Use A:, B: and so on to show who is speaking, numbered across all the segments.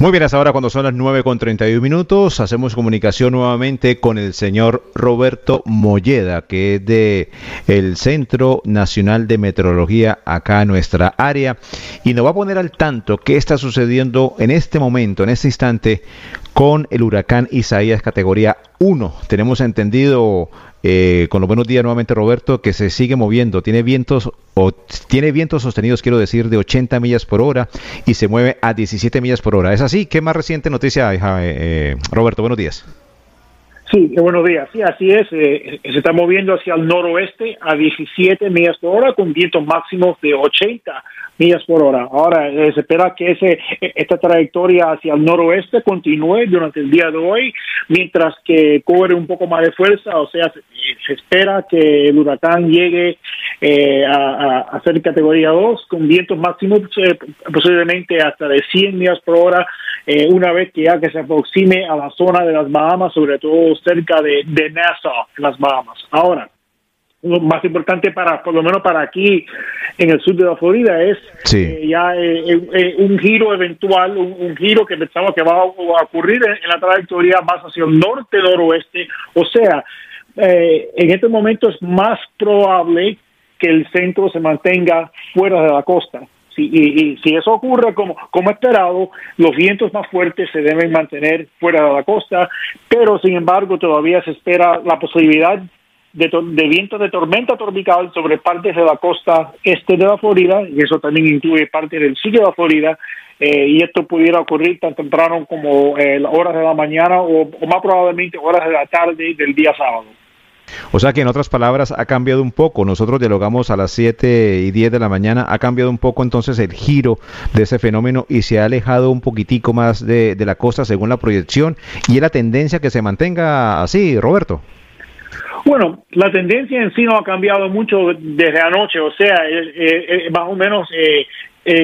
A: Muy bien, hasta ahora cuando son las 9 con 31 minutos, hacemos comunicación nuevamente con el señor Roberto Molleda, que es de el Centro Nacional de Meteorología acá en nuestra área, y nos va a poner al tanto qué está sucediendo en este momento, en este instante, con el huracán Isaías categoría 1. Tenemos entendido eh, con los buenos días nuevamente Roberto, que se sigue moviendo, tiene vientos o tiene vientos sostenidos, quiero decir, de 80 millas por hora y se mueve a 17 millas por hora. ¿Es así? ¿Qué más reciente noticia hay, eh, Roberto? Buenos días.
B: Sí, buenos días. Sí, así es. Eh, se está moviendo hacia el noroeste a 17 millas por hora con vientos máximos de 80 millas por hora. Ahora eh, se espera que ese, e, esta trayectoria hacia el noroeste continúe durante el día de hoy, mientras que cobre un poco más de fuerza, o sea, se, espera que el huracán llegue eh, a, a, ser categoría 2 con vientos máximos eh, posiblemente hasta de 100 millas por hora una vez que ya que se aproxime a la zona de las Bahamas, sobre todo cerca de, de Nassau, en las Bahamas. Ahora, lo más importante para, por lo menos para aquí en el sur de la Florida, es eh, ya eh, eh, un giro eventual, un, giro que pensamos que va a, ocurrir en, la trayectoria más hacia el norte-noroeste. O sea, en este momento es más probable que el centro se mantenga fuera de la costa. Si, y, si eso ocurre como, como esperado, los vientos más fuertes se deben mantener fuera de la costa, pero sin embargo todavía se espera la posibilidad de, de vientos de tormenta tropical sobre partes de la costa este de la Florida, y eso también incluye parte del sur de la Florida, eh, y esto pudiera ocurrir tan temprano como eh, horas de la mañana o, más probablemente horas de la tarde del día sábado.
A: O sea que en otras palabras ha cambiado un poco. Nosotros dialogamos a las 7 y 10 de la mañana. Ha cambiado un poco entonces el giro de ese fenómeno y se ha alejado un poquitico más de, de la costa según la proyección. Y es la tendencia que se mantenga así, Roberto.
B: Bueno, la tendencia en sí no ha cambiado mucho desde anoche, o sea, eh, eh, eh, más o menos,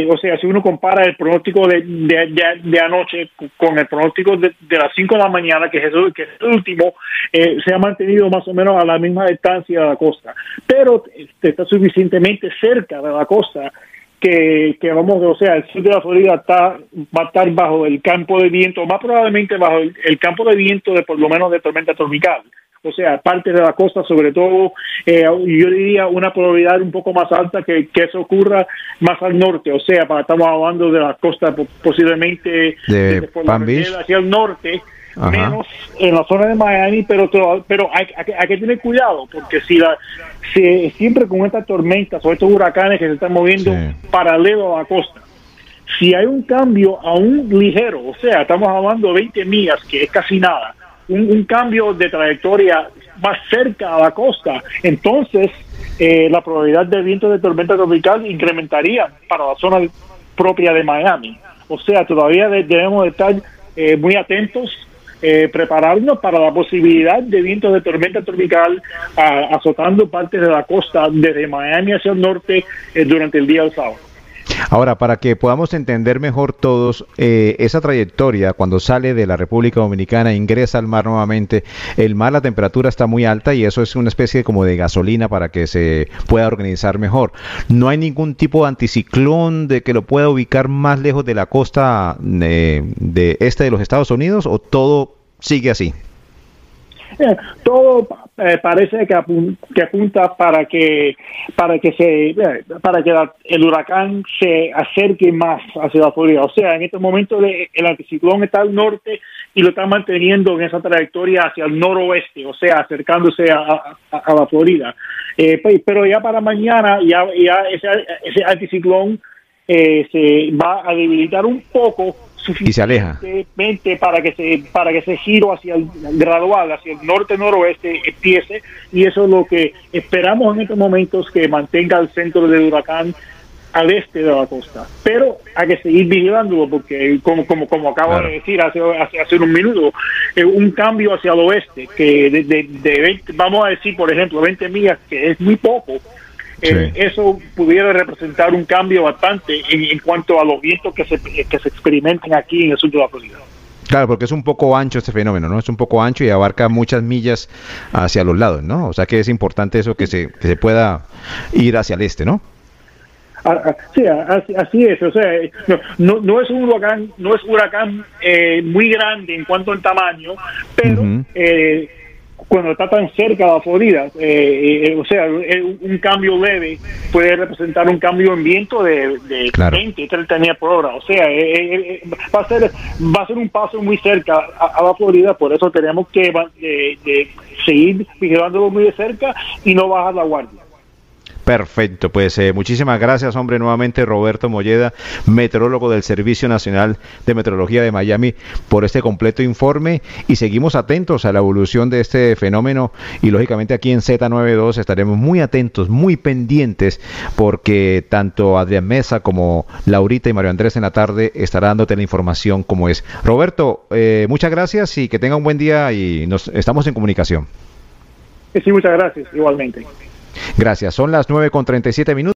B: o sea, si uno compara el pronóstico de, de, anoche con el pronóstico de, las 5 de la mañana, que es, el, que es el último, se ha mantenido más o menos a la misma distancia de la costa, pero está suficientemente cerca de la costa que, que, vamos, o sea, el sur de la Florida está, va a estar bajo el campo de viento, más probablemente bajo el campo de viento de por lo menos de tormenta tropical o sea, parte de la costa, sobre todo, eh, yo diría una probabilidad un poco más alta que, que eso ocurra más al norte, o sea, para, estamos hablando de la costa posiblemente
A: de,
B: hacia el norte, menos en la zona de Miami, pero pero hay, hay, que tener cuidado, porque si la si, siempre con estas tormentas o estos huracanes que se están moviendo paralelo a la costa, si hay un cambio aún ligero, o sea, estamos hablando de 20 millas, que es casi nada, un, cambio de trayectoria más cerca a la costa, entonces eh, la probabilidad de viento de tormenta tropical incrementaría para la zona propia de Miami. O sea, todavía debemos estar eh, muy atentos, eh, prepararnos para la posibilidad de viento de tormenta tropical azotando partes de la costa desde Miami hacia el norte durante el día del sábado.
A: Ahora, para que podamos entender mejor todos eh, esa trayectoria, cuando sale de la República Dominicana, ingresa al mar nuevamente, el mar, la temperatura está muy alta y eso es una especie como de gasolina para que se pueda organizar mejor. No hay ningún tipo de anticiclón de que lo pueda ubicar más lejos de la costa eh, de este de los Estados Unidos o todo sigue así.
B: Todo eh, parece que, apunta para que para que se eh, para que el huracán se acerque más hacia la Florida. O sea, en este momento el anticiclón está al norte y lo está manteniendo en esa trayectoria hacia el noroeste, o sea, acercándose a, la Florida. Eh, pero ya para mañana ya, ese, ese anticiclón se va a debilitar un poco
A: y se aleja.
B: para que se para que ese giro hacia el gradual hacia el norte noroeste empiece. Y eso es lo que esperamos en estos momentos que mantenga el centro del huracán al este de la costa. Pero hay que seguir vigilándolo porque, como como, como acabo de decir hace, hace, hace un minuto, eh, un cambio hacia el oeste, que de, de, vamos a decir, por ejemplo, 20 millas, que es muy poco, eh, eso pudiera representar un cambio bastante en, cuanto a los vientos que se, que se experimenten aquí en el sur de la Florida.
A: Claro, porque es un poco ancho este fenómeno, ¿no? Es un poco ancho y abarca muchas millas hacia los lados, ¿no? O sea que es importante eso que se, que se pueda ir hacia el este, ¿no?
B: Ah, ah, sí, así, es. O sea, no, no, es un huracán, no es un huracán eh, muy grande en cuanto al tamaño, pero eh, cuando está tan cerca la Florida, eh, o sea, un cambio leve puede representar un cambio en viento de, de 20, 30 millas por hora. O sea, va a ser va a ser un paso muy cerca a, la Florida, por eso tenemos que seguir vigilándolo muy de cerca y no bajar la guardia.
A: Perfecto, pues eh, muchísimas gracias, hombre, nuevamente Roberto Molleda, meteorólogo del Servicio Nacional de Meteorología de Miami, por este completo informe y seguimos atentos a la evolución de este fenómeno y lógicamente aquí en Z92 estaremos muy atentos, muy pendientes, porque tanto Adrián Mesa como Laurita y Mario Andrés en la tarde estarán dándote la información como es. Roberto, eh, muchas gracias y que tenga un buen día y nos estamos en comunicación.
B: Sí, muchas gracias, igualmente.
A: Gracias. Son las 9 con 37 minutos.